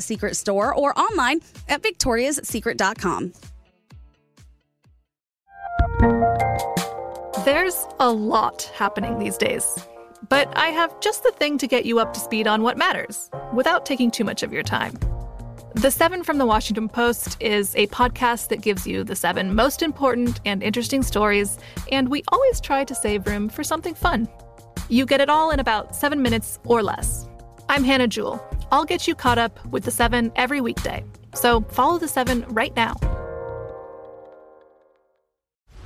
Secret store or online at victoriassecret.com. There's a lot happening these days, but I have just the thing to get you up to speed on what matters without taking too much of your time. The Seven from the Washington Post is a podcast that gives you the seven most important and interesting stories, and we always try to save room for something fun. You get it all in about seven minutes or less. I'm Hannah Jewell. I'll get you caught up with the seven every weekday. So follow the seven right now.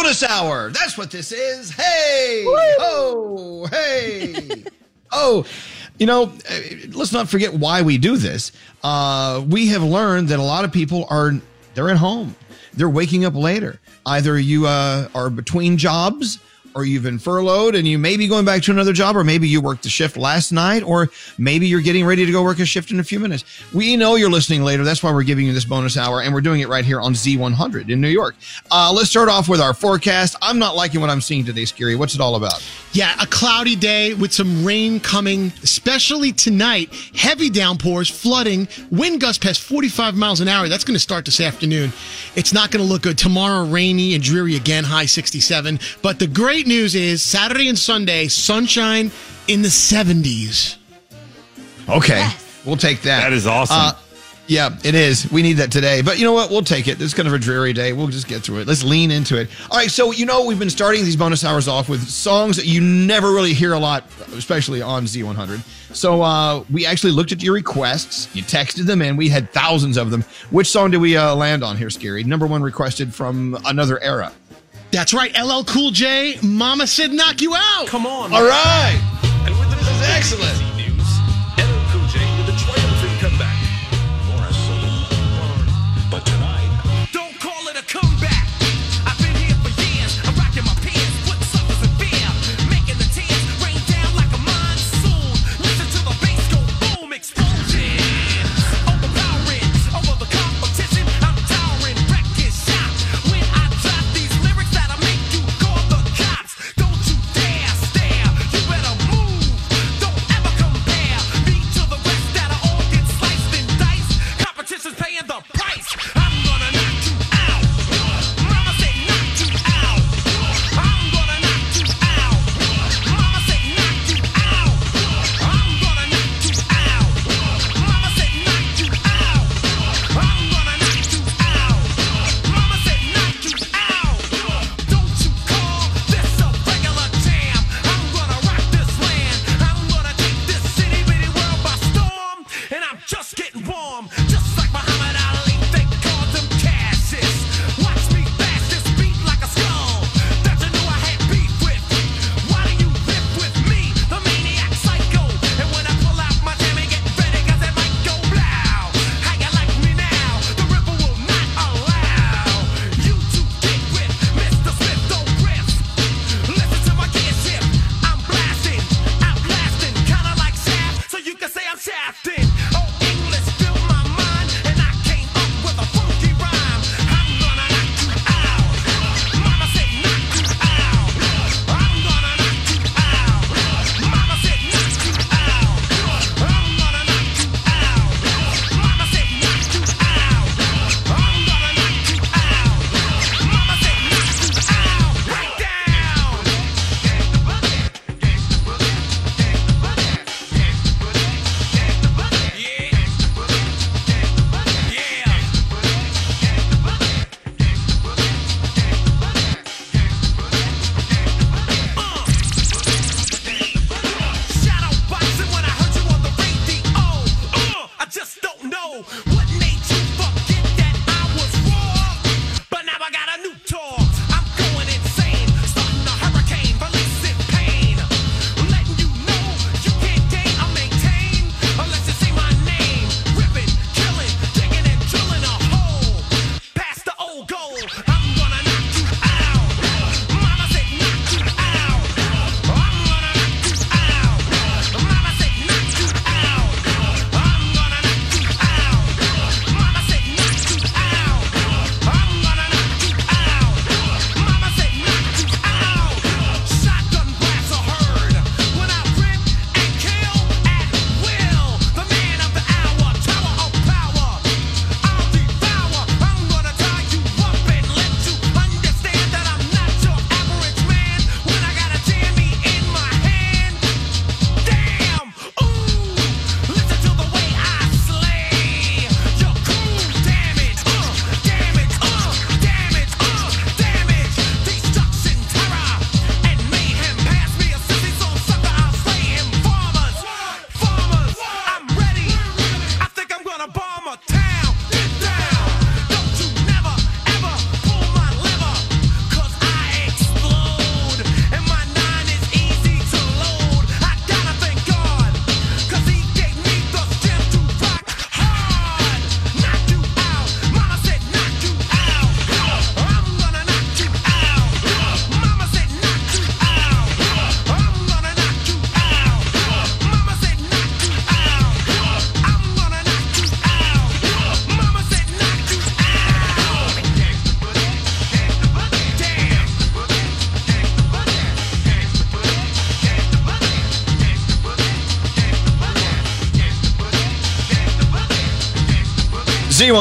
Bonus hour. That's what this is. Hey, oh, hey, oh. You know, uh, let's not forget why we do this. Uh, we have learned that a lot of people are they're at home. They're waking up later. Either you uh, are between jobs or you've been furloughed and you may be going back to another job, or maybe you worked the shift last night, or maybe you're getting ready to go work a shift in a few minutes. We know you're listening later. That's why we're giving you this bonus hour, and we're doing it right here on Z100 in New York. Uh, let's start off with our forecast. I'm not liking what I'm seeing today, Scary. What's it all about? Yeah, a cloudy day with some rain coming, especially tonight. Heavy downpours, flooding, wind gusts past 45 miles an hour. That's going to start this afternoon. It's not going to look good. Tomorrow, rainy and dreary again, high 67. But the great news is Saturday and Sunday, sunshine in the 70s. Okay, we'll take that. That is awesome. Uh, yeah, it is. We need that today. But you know what? We'll take it. It's kind of a dreary day. We'll just get through it. Let's lean into it. All right. So, you know, we've been starting these bonus hours off with songs that you never really hear a lot, especially on Z100. So, uh, we actually looked at your requests. You texted them in. We had thousands of them. Which song did we uh, land on here, Scary? Number one requested from another era. That's right, LL Cool J, Mama said knock you out. Come on. All right. And with This is excellent.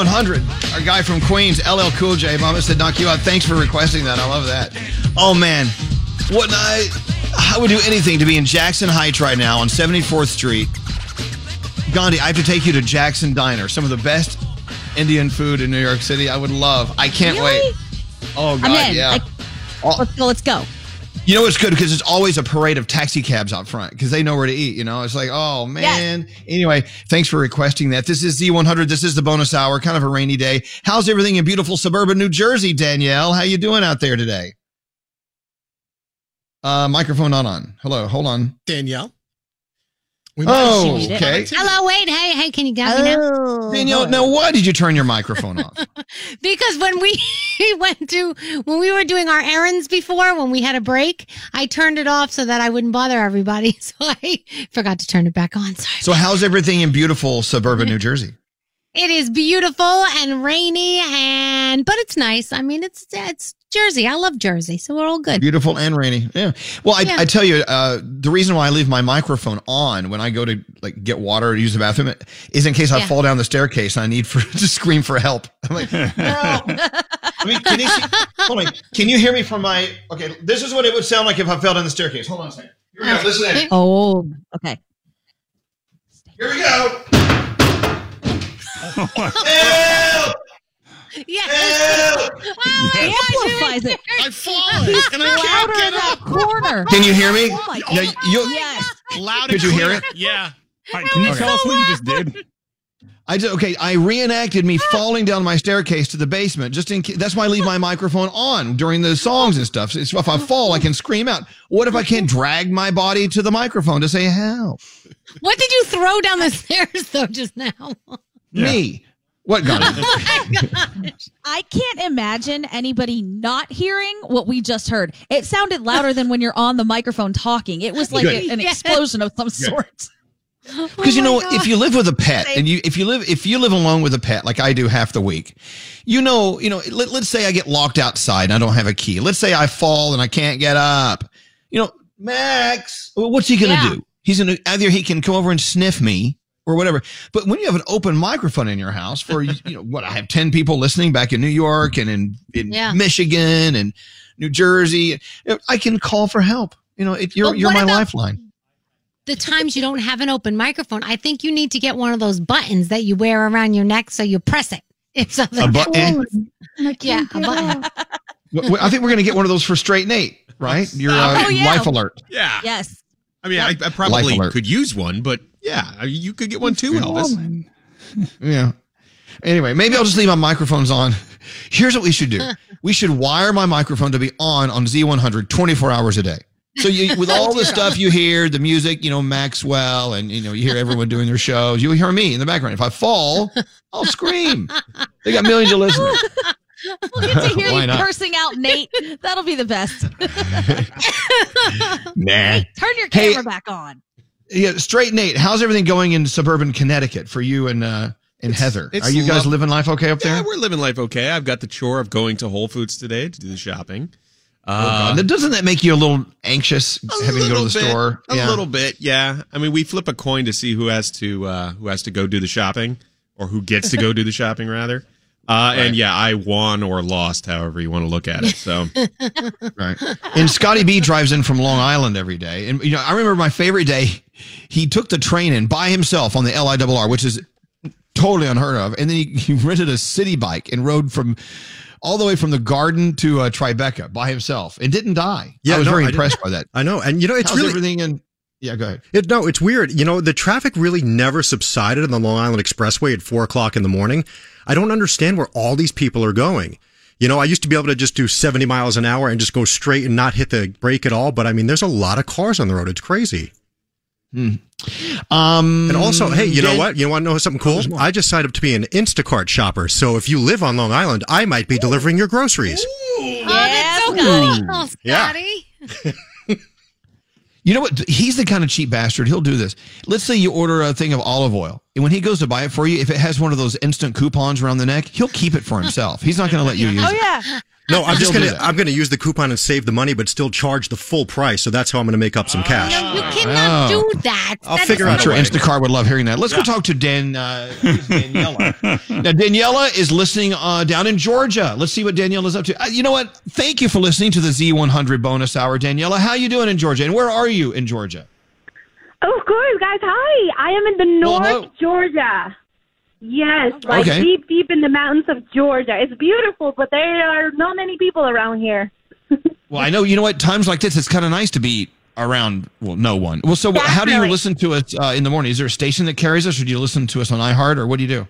Z100, our guy from Queens, LL Cool J. Mama said knock you out. Thanks for requesting that. I love that. Oh man, what I I would do anything to be in Jackson Heights right now on 74th Street. Gandhi, I have to take you to Jackson Diner, some of the best Indian food in New York City. I would love. I can't Really? wait. Oh God, yeah. Oh. let's go. Let's go. You know it's good because it's always a parade of taxi cabs out front because they know where to eat. You know, it's like, oh man. Anyway, thanks for requesting that. This is Z100. This is the bonus hour. Kind of a rainy day. How's everything in beautiful suburban New Jersey, Danielle? How you doing out there today? Uh, microphone not on. Hello, hold on. Danielle. Oh, okay. Hello, wait, hey, hey, can you get me now? Danielle, now why did you turn your microphone off? Because when we went to when we were doing our errands before, when we had a break, I turned it off so that I wouldn't bother everybody. So I forgot to turn it back on. Sorry. So how's everything in beautiful suburban New Jersey? It is beautiful and rainy, and but it's nice. I mean, it's it's Jersey. I love Jersey, so we're all good. Beautiful and rainy. Yeah. Well, I, Yeah. I tell you, uh, the reason why I leave my microphone on when I go to like get water or use the bathroom is in case I Yeah. fall down the staircase and I need for to scream for help. I'm like, help. I mean, can you see, hold on. Can you hear me from my? Okay, this is what it would sound like if I fell down the staircase. Hold on a second. Here we go. Listen. Oh, okay. Here we go. Help! Yeah. Help! Oh my gosh, Amplifies it. I've fallen and I can't Louder get in that up. corner. Can you hear me? Oh my Yeah, you- Yes. Loud Could you hear it? Yeah. Hi, can you tell us what you just did? I just, okay. I reenacted me falling down my staircase to the basement. Just in case. That's why I leave my microphone on during the songs and stuff. So if I fall, I can scream out. What if I can't drag my body to the microphone to say help? What did you throw down the stairs though just now? Me. What gun? I can't imagine anybody not hearing what we just heard. It sounded louder than when you're on the microphone talking. It was like a- an Yeah. explosion of some sort. Oh because you Oh know, my if you live with a pet and you, if you live, if you live alone with a pet, like I do half the week, you know, you know, let, let's say I get locked outside and I don't have a key. Let's say I fall and I can't get up. You know, Max, what's he going to Yeah. do? He's going to either he can come over and sniff me or whatever. But when you have an open microphone in your house for, you know, what I have 10 people listening back in New York and in, in Yeah. Michigan and New Jersey, I can call for help. You know, it, you're, you're my lifeline. the times you don't have an open microphone, I think you need to get one of those buttons that you wear around your neck so you press it. If something A button? Yeah, a button. I think we're going to get one of those for Straight Nate, right? Your uh, Oh, yeah. life alert. Yeah. Yes. I mean, I, I probably could use one, but yeah, you could get one too, Elvis. Yeah. Anyway, maybe I'll just leave my microphones on. Here's what we should do. We should wire my microphone to be on on Z100 24 hours a day. So you, with all the stuff you hear, the music, you know, Maxwell, and you know, you hear everyone doing their shows. You'll hear me in the background. If I fall, I'll scream. They got millions of listeners. We'll get to hear you not? cursing out Nate. That'll be the best. Nah. Turn your Hey- camera back on. Yeah, straight Nate. How's everything going in suburban Connecticut for you and uh and Heather? it's Are you guys lov- living life okay up there? Yeah, we're living life okay. I've got the chore of going to Whole Foods today to do the shopping. Oh, Uh, God. Doesn't that make you a little anxious a having to go to the bit, store? A Yeah. little bit, yeah. I mean, we flip a coin to see who has to uh, who has to go do the shopping, or who gets to go do the shopping, rather. Uh, And yeah, I won or lost, however you want to look at it. So Right. And Scotty B drives in from Long Island every day. And you know, I remember my favorite day. He took the train in by himself on the LIRR, which is totally unheard of. And then he, he rented a city bike and rode from all the way from the garden to uh, Tribeca by himself and didn't die. Yeah, I was no, very I impressed by that. I know, and you know, it's How's really everything in. Yeah, go ahead. It, no, it's weird. You know, the traffic really never subsided on the Long Island Expressway at four o'clock in the morning. I don't understand where all these people are going. You know, I used to be able to just do 70 miles an hour and just go straight and not hit the brake at all. But I mean, there's a lot of cars on the road. It's crazy. Um, And also, hey, you know what? You want to know something cool? I just signed up to be an Instacart shopper. So if you live on Long Island, I might be delivering your groceries. Oh, that's so cool, oh, Yeah. You know what? He's the kind of cheap bastard. He'll do this. Let's say you order a thing of olive oil, and when he goes to buy it for you, if it has one of those instant coupons around the neck, he'll keep it for himself. He's not going to let you use Oh it. Yeah. No, I'm just gonna. I'm gonna use the coupon and save the money, but still charge the full price. So that's how I'm gonna make up some cash. You cannot Oh. do that. I'll That figure is- I'm out a sure way. Instacart would love hearing that. Let's go talk to Dan. Uh, Daniela. now, Daniela is listening uh, down in Georgia. Let's see what Daniela's up to. Uh, you know what? Thank you for listening to the Z100 bonus hour, Daniela. How are you doing in Georgia? And where are you in Georgia? Of course, guys. Hi, I am in the North hello. Georgia. Yes, like Okay. deep, deep in the mountains of Georgia. It's beautiful, but there are not many people around here. Well, I know. You know what? Times like this, it's kind of nice to be around. Well, no one. Well, so how do you listen to us uh, in the morning? Is there a station that carries us, or do you listen to us on iHeart, or what do you do?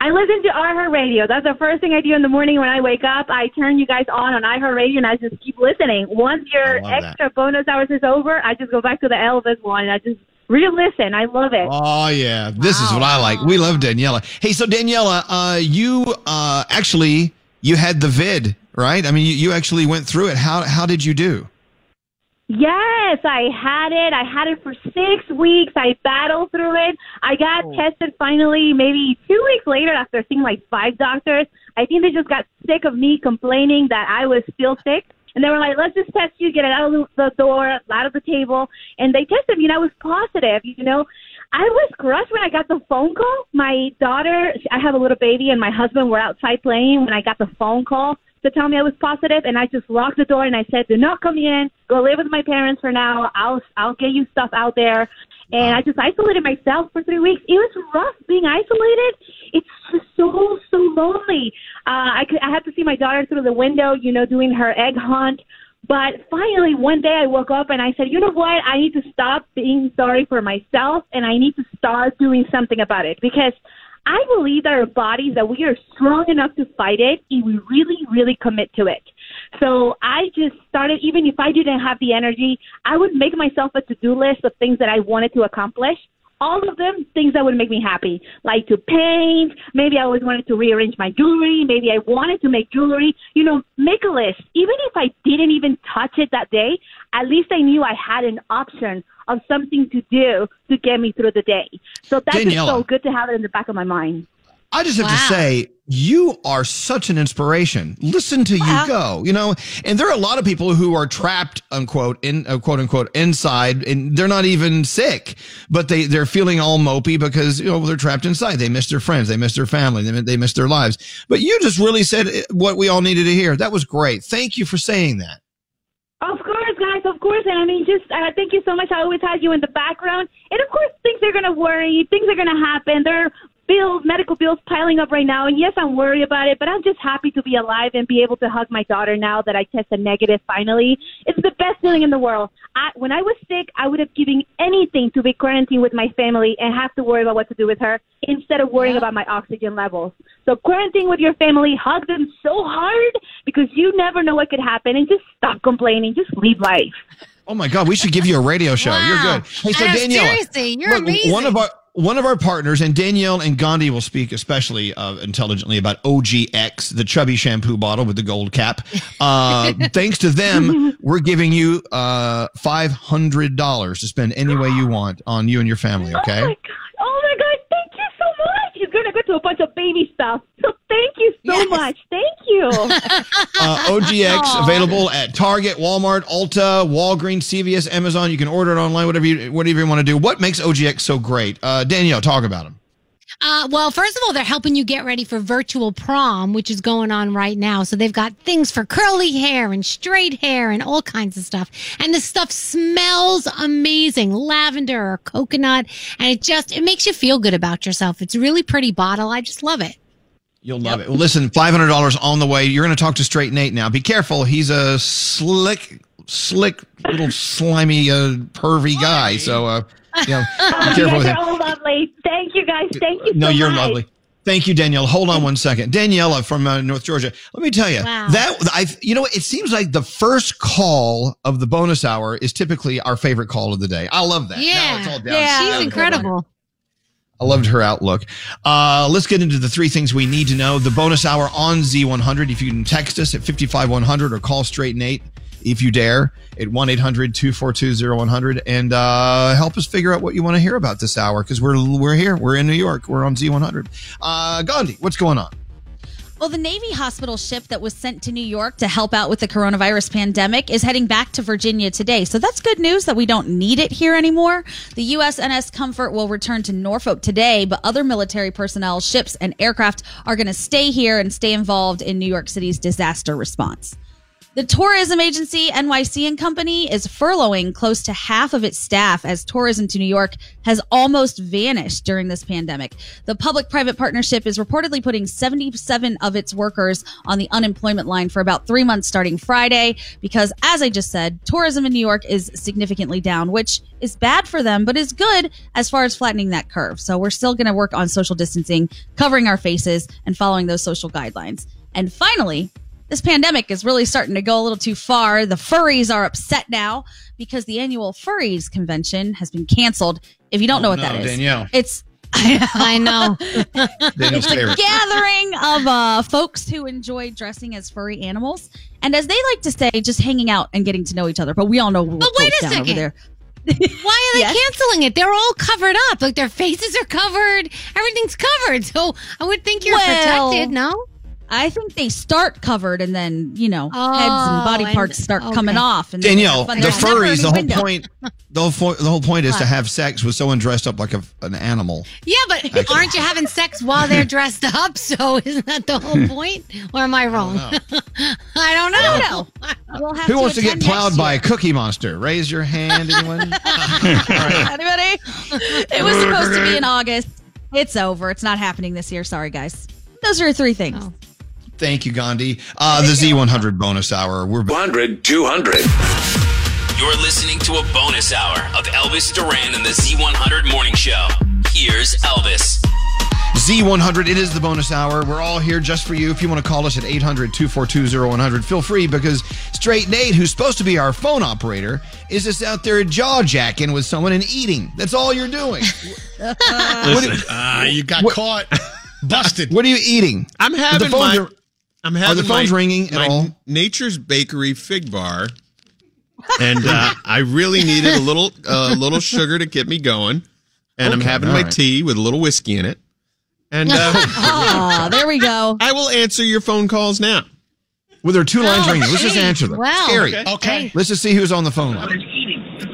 I listen to iHeartRadio. That's the first thing I do in the morning when I wake up. I turn you guys on on iHeartRadio, and I just keep listening. Once your love that. extra bonus hours is over, I just go back to the Elvis one, and I just re-listen. I love it. Oh yeah, this is what I like. We love Daniela. Hey, so Daniela, uh, you uh, actually you had the vid, right? I mean, you, you actually went through it. How how did you do? Yes, I had it. I had it for six weeks. I battled through it. I got tested finally, maybe two weeks later after seeing like five doctors. I think they just got sick of me complaining that I was still sick. And they were like, let's just test you, get it out of the door, out of the table. And they tested me, and I was positive, you know. I was crushed when I got the phone call. My daughter, I have a little baby, and my husband were outside playing when I got the phone call to tell me I was positive, and I just locked the door and I said, "Do not come in. Go live with my parents for now. I'll I'll get you stuff out there." And I just isolated myself for three weeks. It was rough being isolated. It's just so so lonely. Uh, I could I had to see my daughter through the window, you know, doing her egg hunt. But finally, one day I woke up and I said, you know what? I need to stop being sorry for myself and I need to start doing something about it because I believe that our bodies, that we are strong enough to fight it if we really, really commit to it. So I just started, even if I didn't have the energy, I would make myself a to do list of things that I wanted to accomplish. All of them things that would make me happy, like to paint. Maybe I always wanted to rearrange my jewelry. Maybe I wanted to make jewelry. You know, make a list. Even if I didn't even touch it that day, at least I knew I had an option of something to do to get me through the day. So that's just so good to have it in the back of my mind. I just have to say, you are such an inspiration. Listen to you go, you know. And there are a lot of people who are trapped, unquote, in uh, quote unquote inside, and they're not even sick, but they they're feeling all mopey because you know they're trapped inside. They miss their friends, they miss their family, they they miss their lives. But you just really said what we all needed to hear. That was great. Thank you for saying that. Of course, guys, of course. And I mean, just uh, thank you so much. I always had you in the background. And of course, things are going to worry. Things are going to happen. There are bills, medical bills piling up right now. And yes, I'm worried about it, but I'm just happy to be alive and be able to hug my daughter now that I tested negative finally. It's the best feeling in the world. I, when I was sick, I would have given anything to be quarantined with my family and have to worry about what to do with her instead of worrying about my oxygen levels. So quarantine with your family, hug them so hard because you never know what could happen and just stop complaining. Just live life. Oh my God, we should give you a radio show. You're good. Hey, so I know, Danielle, seriously, you're amazing. One of our one of our partners, and Danielle and Gandhi will speak especially uh, intelligently about OGX, the chubby shampoo bottle with the gold cap. Uh, thanks to them, we're giving you uh, five hundred dollars to spend any way you want on you and your family. Okay. Oh He's gonna a bunch of baby stuff. So thank you so much. Thank you. Uh, OGX available at Target, Walmart, Ulta, Walgreens, CVS, Amazon. You can order it online, whatever you whatever you want to do. What makes OGX so great? Uh, Danielle, talk about them. Uh, well, first of all, they're helping you get ready for virtual prom, which is going on right now. So they've got things for curly hair and straight hair and all kinds of stuff. And the stuff smells amazing, lavender or coconut, and it just it makes you feel good about yourself. It's a really pretty bottle. I just love it. You'll love it. Well, listen, five hundred dollars on the way. You're going to talk to Straight Nate now. Be careful. He's a slick, slick, little slimy, uh, pervy guy. So, uh, you know, be Oh, careful you with guys him. are all lovely. Thank you guys. Thank you. No, so you're much. lovely. Thank you, Danielle. Hold on one second. Daniela from uh, North Georgia. Let me tell you Wow. that I, you know, it seems like the first call of the bonus hour is typically our favorite call of the day. I love that. Yeah, it's all down. yeah, she's to incredible. I loved her outlook. Uh, let's get into the three things we need to know. The bonus hour on Z100. If you can text us at 55100 or call straight Nate if you dare at 1 800 242 0100 and uh, help us figure out what you want to hear about this hour because we're, we're here. We're in New York. We're on Z100. Uh, Gandhi, what's going on? Well, the Navy hospital ship that was sent to New York to help out with the coronavirus pandemic is heading back to Virginia today. So that's good news that we don't need it here anymore. The USNS Comfort will return to Norfolk today, but other military personnel, ships, and aircraft are going to stay here and stay involved in New York City's disaster response. The tourism agency NYC and Company is furloughing close to half of its staff as tourism to New York has almost vanished during this pandemic. The public private partnership is reportedly putting 77 of its workers on the unemployment line for about three months starting Friday because, as I just said, tourism in New York is significantly down, which is bad for them, but is good as far as flattening that curve. So we're still going to work on social distancing, covering our faces, and following those social guidelines. And finally, this pandemic is really starting to go a little too far. The furries are upset now because the annual furries convention has been canceled. If you don't know what no, that is, Danielle. it's I know. It's a favorite. gathering of uh, folks who enjoy dressing as furry animals, and as they like to say, just hanging out and getting to know each other. But we all know. But wait a second. there. Why are they Yes? canceling it? They're all covered up. Like their faces are covered. Everything's covered. So I would think you're Well, protected, no? I think they start covered, and then you know heads Oh, and body and- parts start okay. coming off. And then they Danielle, the There's furries. any The whole window. point. The whole, fo- the whole point is to have sex with someone dressed up like a, an animal. Yeah, but aren't you having sex while they're dressed up? So isn't that the whole point? Or am I wrong? I don't know. I don't know. We'll have Who wants to get plowed by a cookie monster? Raise your hand, anyone? Anybody? It was supposed to be in August. It's over. It's not happening this year. Sorry, guys. Those are three things. Oh. Thank you, Gandhi. Uh, the Z100 bonus hour. We're back. 100 200. You're listening to a bonus hour of Elvis Duran and the Z100 Morning Show. Here's Elvis. Z100. It is the bonus hour. We're all here just for you. If you want to call us at 800 242 0100, feel free because Straight Nate, who's supposed to be our phone operator, is just out there jaw jacking with someone and eating. That's all you're doing. What do- Ah, you got What- caught. Busted. What are you eating? I'm having phones my. are- I'm Are having the phones my, ringing at my all? Nature's Bakery fig bar, and uh, I really needed a little uh, little sugar to get me going. And I'm having my right. tea with a little whiskey in it. And uh, Aw, there we go. I will answer your phone calls now. Well, there are two lines Oh, ringing. Let's just answer them. Wow. Scary. Okay. Let's just see who's on the phone line.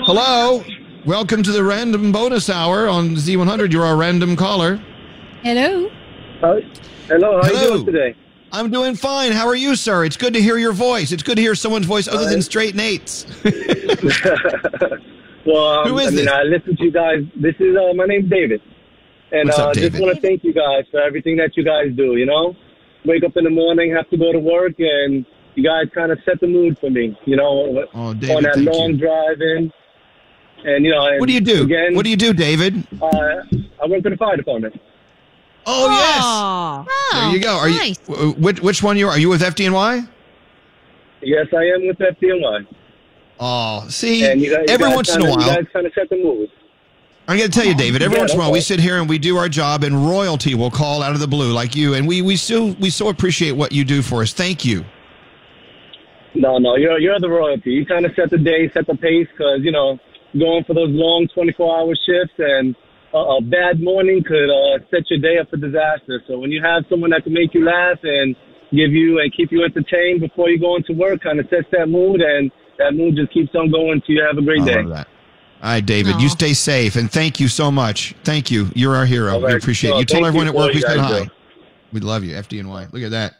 Hello. Welcome to the random bonus hour on Z100. You're our random caller. Hello. Hi. Hello, how Hello. you doing today? I'm doing fine. How are you, sir? It's good to hear your voice. It's good to hear someone's voice other than Straight Nate's. Well, um, Who is I mean, this? I listen to you guys. This is uh, my name's David, and What's up, uh, David? just want to thank you guys for everything that you guys do. You know, wake up in the morning, have to go to work, and you guys kind of set the mood for me. You know, Oh, David, on that thank long you. drive in, and you know, and What do you do? Again, What do you do, David? Uh, I work for the fire department. Oh, yes. Aw. There you go. Are nice. you which, which one you are? Are you with FDNY? Yes, I am with FDNY. Oh, see, And you guys, every you guys once kinda, in a while, you while, guys kind of set the mood. I'm going to tell you, David. Every Yeah, once in a while, we sit here and we do our job, and royalty will call out of the blue, like you, and we we still we so appreciate what you do for us. Thank you. No, no, you're you're the royalty. You kind of set the day, set the pace, because you know going for those long 24-hour shifts and a, a bad morning could uh, set your day up for disaster. So when you have someone that can make you laugh and give you and keep you entertained before you go into work, kind of sets that mood, and that mood just keeps on going till you have a great I day. love that. All right, David, you stay safe, and thank you so much. Thank you. You're our hero. All We right. appreciate it. Well, You tell everyone you at work what we you said hi. We love you, FDNY. Look at that.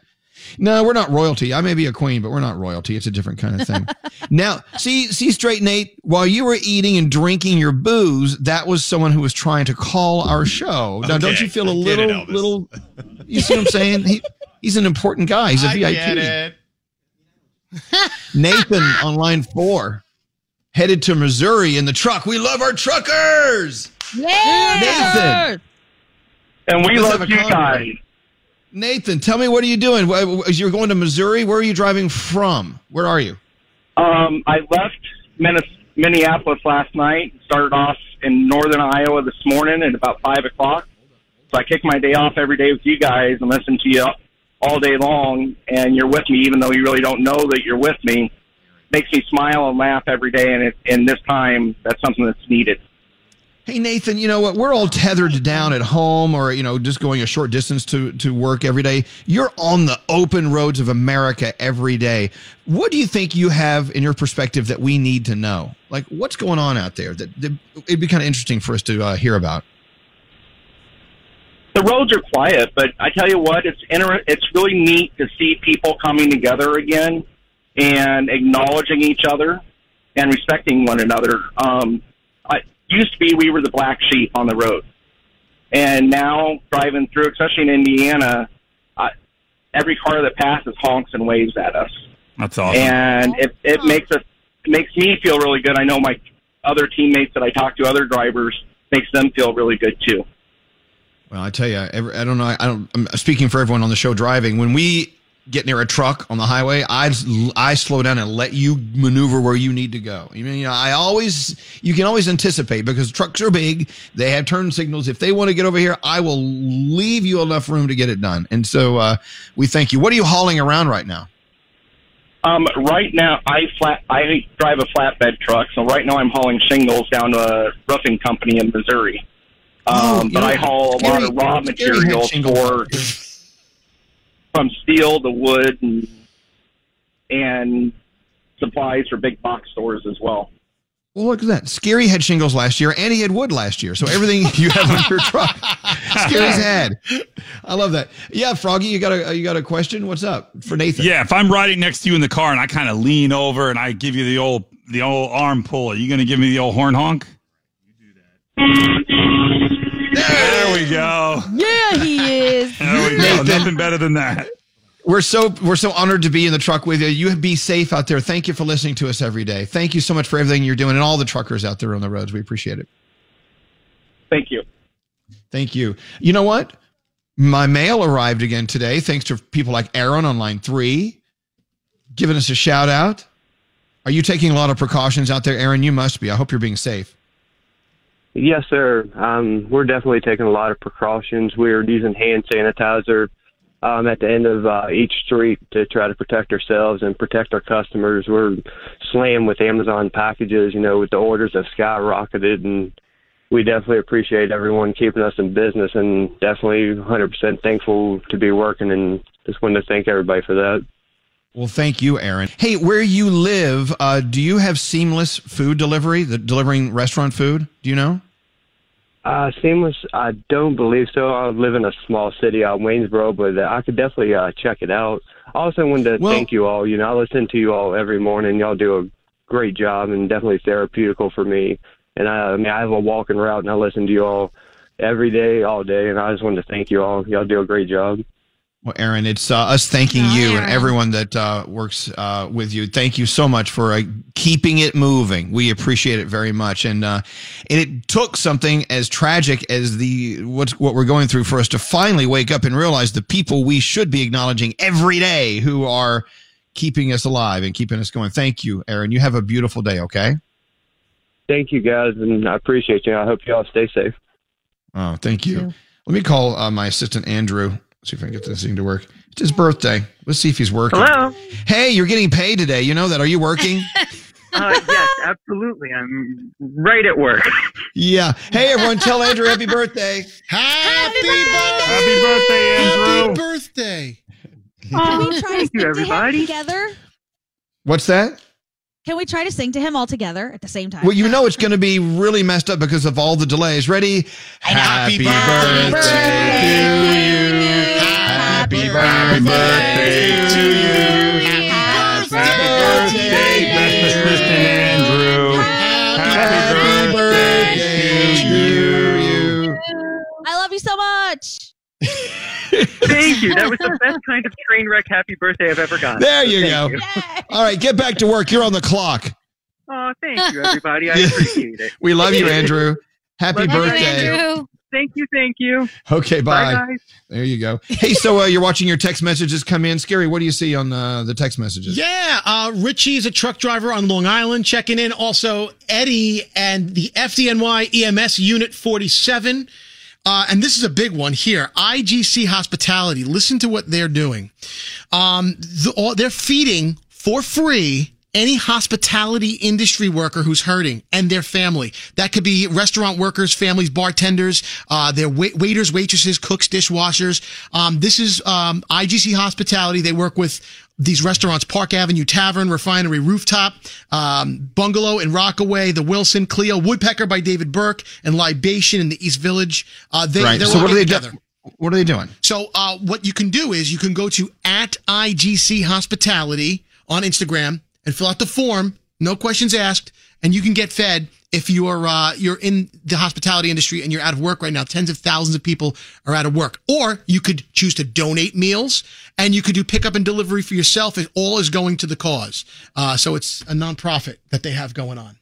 No, we're not royalty. I may be a queen, but we're not royalty. It's a different kind of thing. now, see, see, straight Nate. While you were eating and drinking your booze, that was someone who was trying to call our show. Now, don't you feel a I get it, little, little? You see what I'm saying? He, he's an important guy. He's a I VIP. get it. Nathan on line four, headed to Missouri in the truck. We love our truckers. Yeah. Nathan. And we Let's love you convo. guys. Nathan, tell me what are you doing? You're going to Missouri. Where are you driving from? Where are you? Um, I left Minneapolis last night. Started off in northern Iowa this morning at about five o'clock. So I kick my day off every day with you guys and listen to you all day long. And you're with me, even though you really don't know that you're with me. Makes me smile and laugh every day. And it, and this time, that's something that's needed. Hey Nathan, you know what? We're all tethered down at home or, you know, just going a short distance to, to work every day. You're on the open roads of America every day. What do you think you have in your perspective that we need to know? Like what's going on out there that, that it'd be kind of interesting for us to uh, hear about? the roads are quiet, but I tell you what, it's inter- it's really neat to see people coming together again and acknowledging each other and respecting one another. Um, used to be we were the black sheep on the road, and now driving through, especially in Indiana, uh, every car that passes honks and waves at us, That's awesome. and it it makes us it makes me feel really good. I know my other teammates that I talk to, other drivers, makes them feel really good too. Well, I tell you, every, I don't know. I don't. I'm speaking for everyone on the show driving. When we get near a truck on the highway, I I slow down and let you maneuver where you need to go. You mean, you know, I always you can always anticipate because trucks are big. They have turn signals. If they want to get over here, I will leave you enough room to get it done. And so uh, we thank you. What are you hauling around right now? Um, right now, I flat I drive a flatbed truck, so right now I'm hauling shingles down to a roofing company in Missouri. Um, but I haul a lot of raw materials for from steel to wood and and supplies for big box stores as well. Well, look at that. Scary had shingles last year, and he had wood last year. So everything you have on your truck, Scary's had. I love that. Yeah, Froggy, you got a you got a question? What's up for Nathan? Yeah, if I'm riding next to you in the car and I kind of lean over and I give you the old the old arm pull, are you going to give me the old horn honk? There we go. Yeah, he is. There we go. Nothing better than that. We're so we're so honored to be in the truck with you. You be safe out there. Thank you for listening to us every day. Thank you so much for everything you're doing and all the truckers out there on the roads. We appreciate it. Thank you. Thank you. You know what? My mail arrived again today, thanks to people like Aaron on line three, giving us a shout out. Are you taking a lot of precautions out there, Aaron? You must be. I hope you're being safe. Yes, sir. Um, we're definitely taking a lot of precautions. We're using hand sanitizer um, at the end of uh, each street to try to protect ourselves and protect our customers. We're slammed with Amazon packages. You know, with the orders have skyrocketed, and we definitely appreciate everyone keeping us in business, and definitely 100% thankful to be working. And just wanted to thank everybody for that. Well, thank you, Aaron. Hey, where you live, uh, do you have seamless food delivery, the delivering restaurant food? Do you know? Uh, seamless, I don't believe so. I live in a small city out in Waynesboro, but uh, I could definitely uh, check it out. I also wanted to Well- thank you all. You know, I listen to you all every morning. Y'all do a great job and definitely therapeutical for me. And I, I mean, I have a walking route and I listen to you all every day, all day. And I just wanted to thank you all. Y'all do a great job. Well, Aaron, it's uh, us thanking you and everyone that uh, works uh, with you. Thank you so much for uh, keeping it moving. We appreciate it very much. And uh, and it took something as tragic as the what's what we're going through for us to finally wake up and realize the people we should be acknowledging every day who are keeping us alive and keeping us going. Thank you, Aaron. You have a beautiful day. Okay. Thank you guys, and I appreciate you. I hope y'all stay safe. Oh, thank you. Let me call uh, my assistant Andrew. See if I can get this thing to work. It's his birthday. Let's see if he's working. Hello. Hey, you're getting paid today. You know that? Are you working? Uh, yes, absolutely. I'm right at work. yeah. Hey, everyone, tell Andrew happy birthday. Happy Happy birthday, Happy birthday. Can we try to Thank sing you, to everybody. him together? What's that? Can we try to sing to him all together at the same time? Well, you know it's going to be really messed up because of all the delays. Ready? Happy, birthday, to you. Happy birthday to you. Happy birthday, best assistant Andrew. Happy birthday to you. I love you so much. Thank you. That was the best kind of train wreck happy birthday I've ever gotten. There you Thank go. All right, get back to work. You're on the clock. Oh, thank you, everybody. I appreciate it. We love you, Andrew. Happy Love you, birthday. Andrew. Thank you, thank you. Okay, bye. Bye, guys. There you go. Hey, so uh, you're watching your text messages come in. Scary, what do you see on uh, the text messages? Yeah, uh, Richie is a truck driver on Long Island checking in. Also, Eddie and the FDNY EMS Unit 47. Uh, and this is a big one here. IGC Hospitality. Listen to what they're doing. Um, the, all, they're feeding for free any hospitality industry worker who's hurting and their family. That could be restaurant workers, families, bartenders, uh, their wait- waiters, waitresses, cooks, dishwashers. Um, this is um, IGC Hospitality. They work with these restaurants, Park Avenue Tavern, Refinery Rooftop, um, Bungalow in Rockaway, The Wilson, Cleo, Woodpecker by David Burke, and Libation in the East Village. Uh, they, right. So what are they together. doing? What are they doing? So uh, what you can do is you can go to at IGC Hospitality on Instagram and fill out the form, no questions asked, and you can get fed if you're uh, you're in the hospitality industry and you're out of work right now. Tens of thousands of people are out of work. Or you could choose to donate meals, and you could do pickup and delivery for yourself. It all is going to the cause. Uh, so it's a nonprofit that they have going on.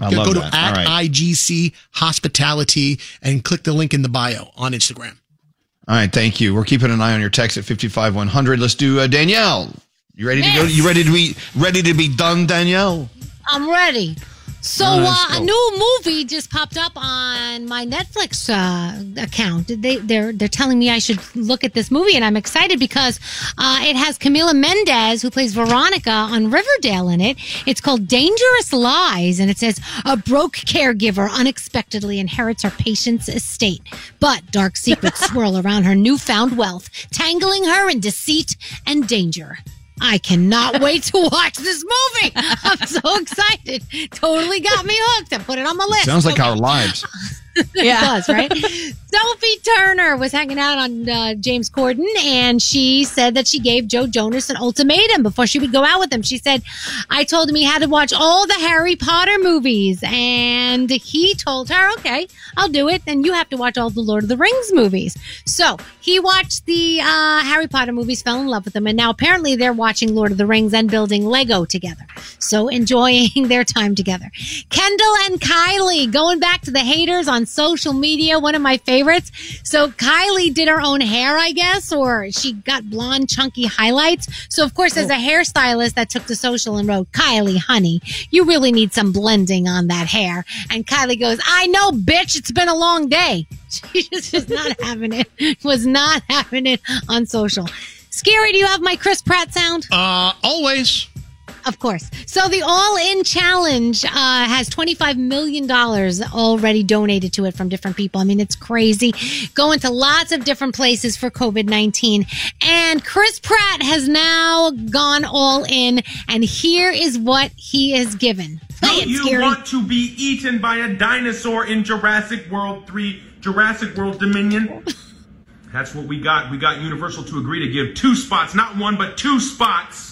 I go go to that. at right. IGC Hospitality and click the link in the bio on Instagram. All right, thank you. We're keeping an eye on your text at 55100. Let's do uh, Danielle. You ready to go? You ready to be ready to be done, Danielle? I'm ready. So uh, a new movie just popped up on my Netflix uh, account. They they're they're telling me I should look at this movie, and I'm excited because uh, it has Camila Mendes who plays Veronica on Riverdale in it. It's called Dangerous Lies, and it says a broke caregiver unexpectedly inherits her patient's estate, but dark secrets swirl around her newfound wealth, tangling her in deceit and danger. I cannot wait to watch this movie. I'm so excited. Totally got me hooked. I put it on my list. Sounds like our lives. it does, right? Sophie Turner was hanging out on uh, James Corden, and she said that she gave Joe Jonas an ultimatum before she would go out with him. She said, "I told him he had to watch all the Harry Potter movies, and he told her, okay, I'll do it. Then you have to watch all the Lord of the Rings movies." So he watched the uh, Harry Potter movies, fell in love with them, and now apparently they're watching Lord of the Rings and building Lego together. So enjoying their time together. Kendall and Kylie going back to the haters on social media, one of my favorites. So Kylie did her own hair, I guess, or she got blonde, chunky highlights. So of course, as a hairstylist that took to social and wrote, Kylie, honey, you really need some blending on that hair. And Kylie goes, I know, bitch, it's been a long day. She just was not having it, was not having it on social. Skeery, do you have my Chris Pratt sound? Uh, always. Of course. So the All In Challenge uh, has $25 million already donated to it from different people. I mean, it's crazy. Going to lots of different places for COVID 19. And Chris Pratt has now gone all in. And here is what he has given. Play you Skeery. want to be eaten by a dinosaur in Jurassic World 3 Jurassic World Dominion? That's what we got. We got Universal to agree to give two spots, not one, but two spots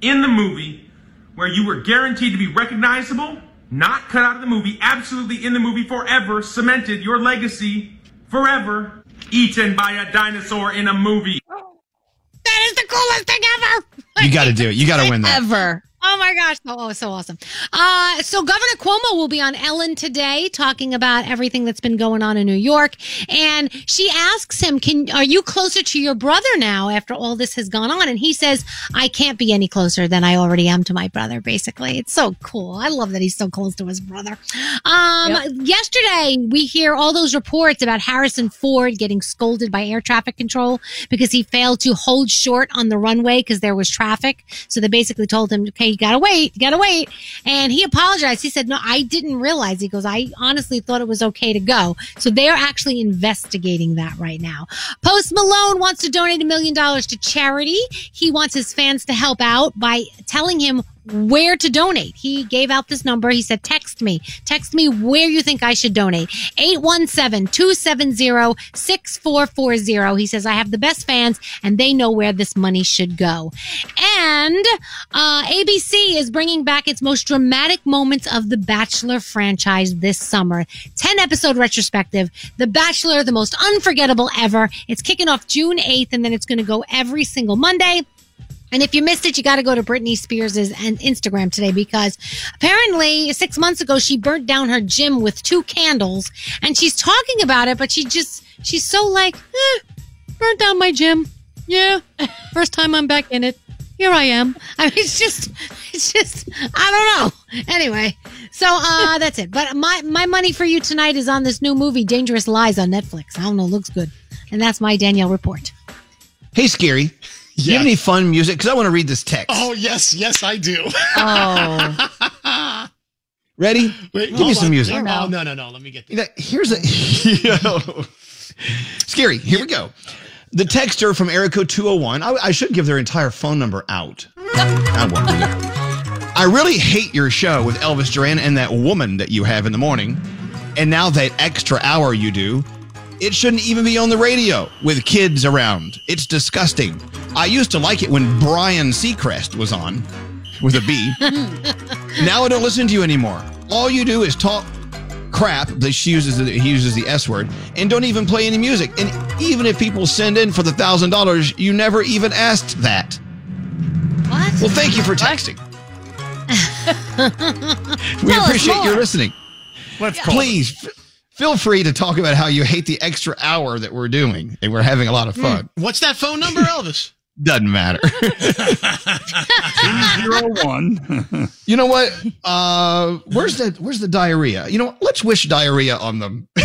in the movie where you were guaranteed to be recognizable, not cut out of the movie, absolutely in the movie forever, cemented your legacy forever, eaten by a dinosaur in a movie. That is the coolest thing ever. You got to do it. You got to win that. Ever. Oh my gosh. Oh, oh, so awesome. Uh, so Governor Cuomo will be on Ellen today talking about everything that's been going on in New York. And she asks him, can, are you closer to your brother now after all this has gone on? And he says, I can't be any closer than I already am to my brother, basically. It's so cool. I love that he's so close to his brother. Um, yesterday we hear all those reports about Harrison Ford getting scolded by air traffic control because he failed to hold short on the runway because there was traffic. So they basically told him, okay, you gotta wait, you gotta wait. And he apologized. He said, no, I didn't realize. He goes, I honestly thought it was okay to go. So they're actually investigating that right now. Post Malone wants to donate a million dollars to charity. He wants his fans to help out by telling him where to donate. He gave out this number. He said, text me. Text me where you think I should donate. 817-270-6440. He says, I have the best fans and they know where this money should go. And uh, ABC is bringing back its most dramatic moments of the Bachelor franchise this summer. 10 episode retrospective. The Bachelor, the most unforgettable ever. It's kicking off June 8th and then it's going to go every single Monday. And if you missed it, you got to go to Britney Spears' Instagram today because apparently six months ago she burnt down her gym with two candles, and she's talking about it, but she just she's so like, eh, burnt down my gym. Yeah, first time I'm back in it. Here I am. I mean, it's just, it's just, I don't know. Anyway, so uh that's it. But my my money for you tonight is on this new movie, Dangerous Lies, on Netflix. I don't know, looks good, and that's my Danielle report. Hey, Skeery. Do you have any fun music? Because I want to read this text. Oh yes, yes, I do. Oh. Ready? Wait, Give me hold some on. music. Oh, no, no, no. Let me get You know, here's a scary. Here we go. The texter from area code 201. I, I should give their entire phone number out. I won't do that. I really hate your show with Elvis Duran and that woman that you have in the morning. And now that extra hour you do, it shouldn't even be on the radio with kids around. It's disgusting. I used to like it when Brian Seacrest was on with a B. now I don't listen to you anymore. All you do is talk crap. That she uses the, he uses the S word, and don't even play any music. And even if people send in for the thousand dollars, you never even asked that. What? Well, thank you for texting. we Tell appreciate your more. listening. Please f- feel free to talk about how you hate the extra hour that we're doing, and we're having a lot of fun. What's that phone number, Elvis? Doesn't matter. Zero one. You know what? Uh, where's the where's the diarrhea? You know, what? let's wish diarrhea on them.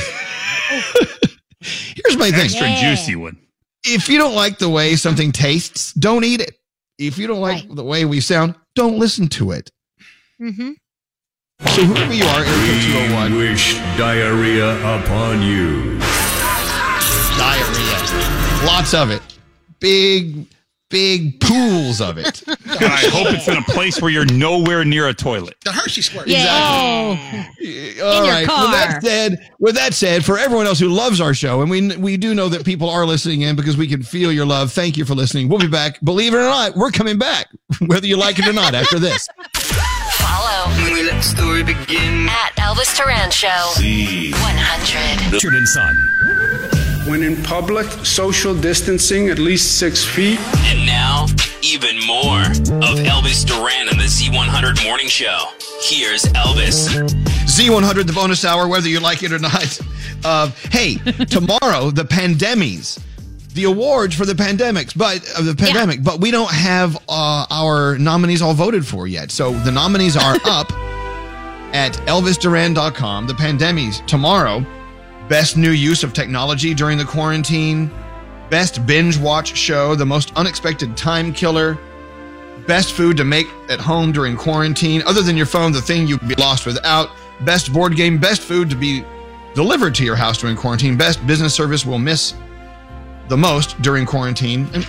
Here's my thing. Extra juicy one. If you don't like the way something tastes, don't eat it. If you don't like the way we sound, don't listen to it. Mm-hmm. So whoever you are, area 201. Wish diarrhea upon you. Diarrhea. Lots of it. Big, big pools of it. And I hope it's in a place where you're nowhere near a toilet. The Hershey squirt. All your right. With that said, with that said, for everyone else who loves our show, and we we do know that people are listening in because we can feel your love. Thank you for listening. We'll be back. Believe it or not, we're coming back, whether you like it or not. After this, story begin. At Elvis Duran Show. Z. 100. Richard and Son. When in public, social distancing at least six feet. And now, even more of Elvis Duran and the Z100 Morning Show. Here's Elvis. Z100, the bonus hour, whether you like it or not. Uh, hey, tomorrow the pandemies, the awards for the pandemics, but uh, the pandemic, but we don't have uh, our nominees all voted for yet. So the nominees are up at elvisduran.com. The pandemies tomorrow. Best new use of technology during the quarantine. Best binge watch show. The most unexpected time killer. Best food to make at home during quarantine. Other than your phone, the thing you'd be lost without. Best board game. Best food to be delivered to your house during quarantine. Best business service will miss the most during quarantine. And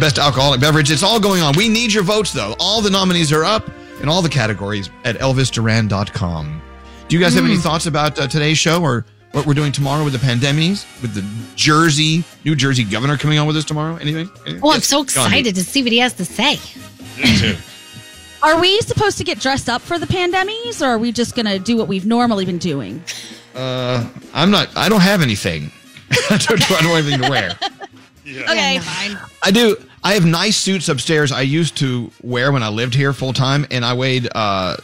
best alcoholic beverage. It's all going on. We need your votes, though. All the nominees are up in all the categories at elvisduran.com. Do you guys have any Hmm. thoughts about uh, today's show or what we're doing tomorrow with the pandemies, with the Jersey, New Jersey governor coming on with us tomorrow? Anything? Anything? Oh, I'm so excited to see what he has to say. Me too. Are we supposed to get dressed up for the pandemies, or are we just going to do what we've normally been doing? Uh, I'm not. I don't have anything. I don't, I don't have anything to wear. Okay, fine. I do. I have nice suits upstairs. I used to wear when I lived here full time, and I weighed uh,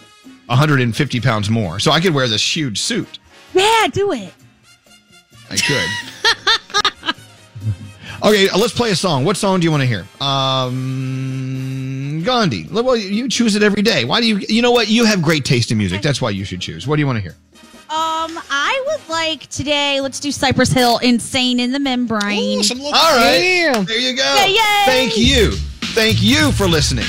150 pounds more, so I could wear this huge suit. Yeah, do it. I could. okay, uh, let's play a song. What song do you want to hear? Um, Gandhi. Well, you choose it every day. Why do you? You know what? You have great taste in music. That's why you should choose. What do you want to hear? Um, I would like today. Let's do Cypress Hill, "Insane in the Membrane." All right. There you go. Yay, yay. Thank you. Thank you for listening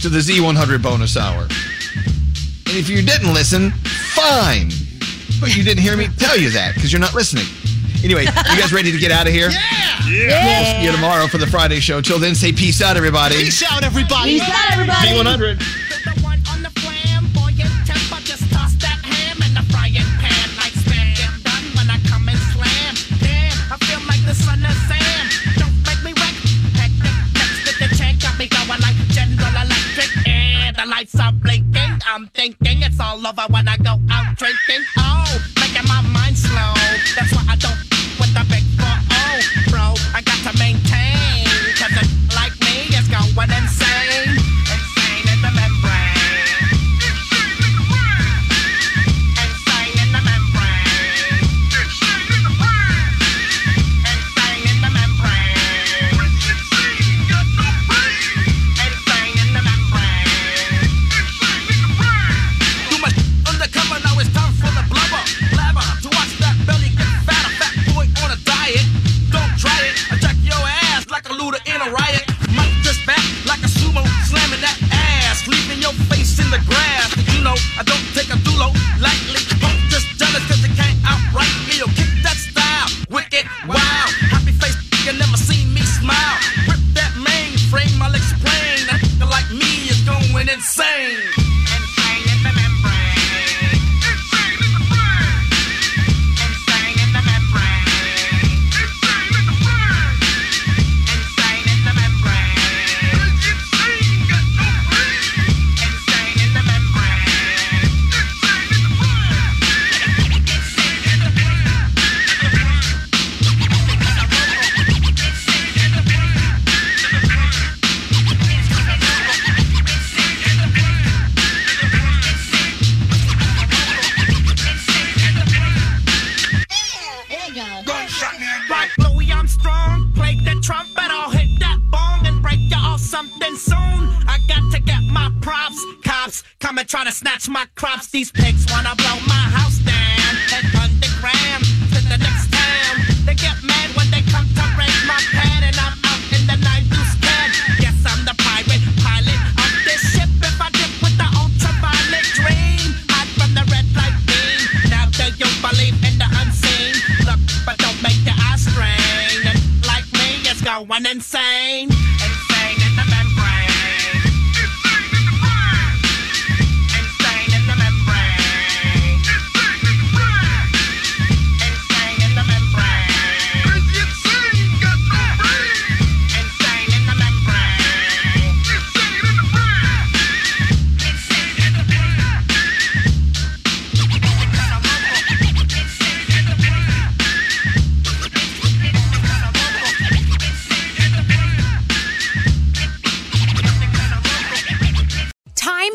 to the Z100 bonus hour. And if you didn't listen, fine. But you didn't hear me tell you that because you're not listening. Anyway, you guys ready to get out of here? Yeah. We'll see you tomorrow for the Friday show. Till then, say peace out, everybody. Peace out, everybody. Peace out, everybody. Z100. Lights are blinking. I'm thinking it's all over when I go out drinking.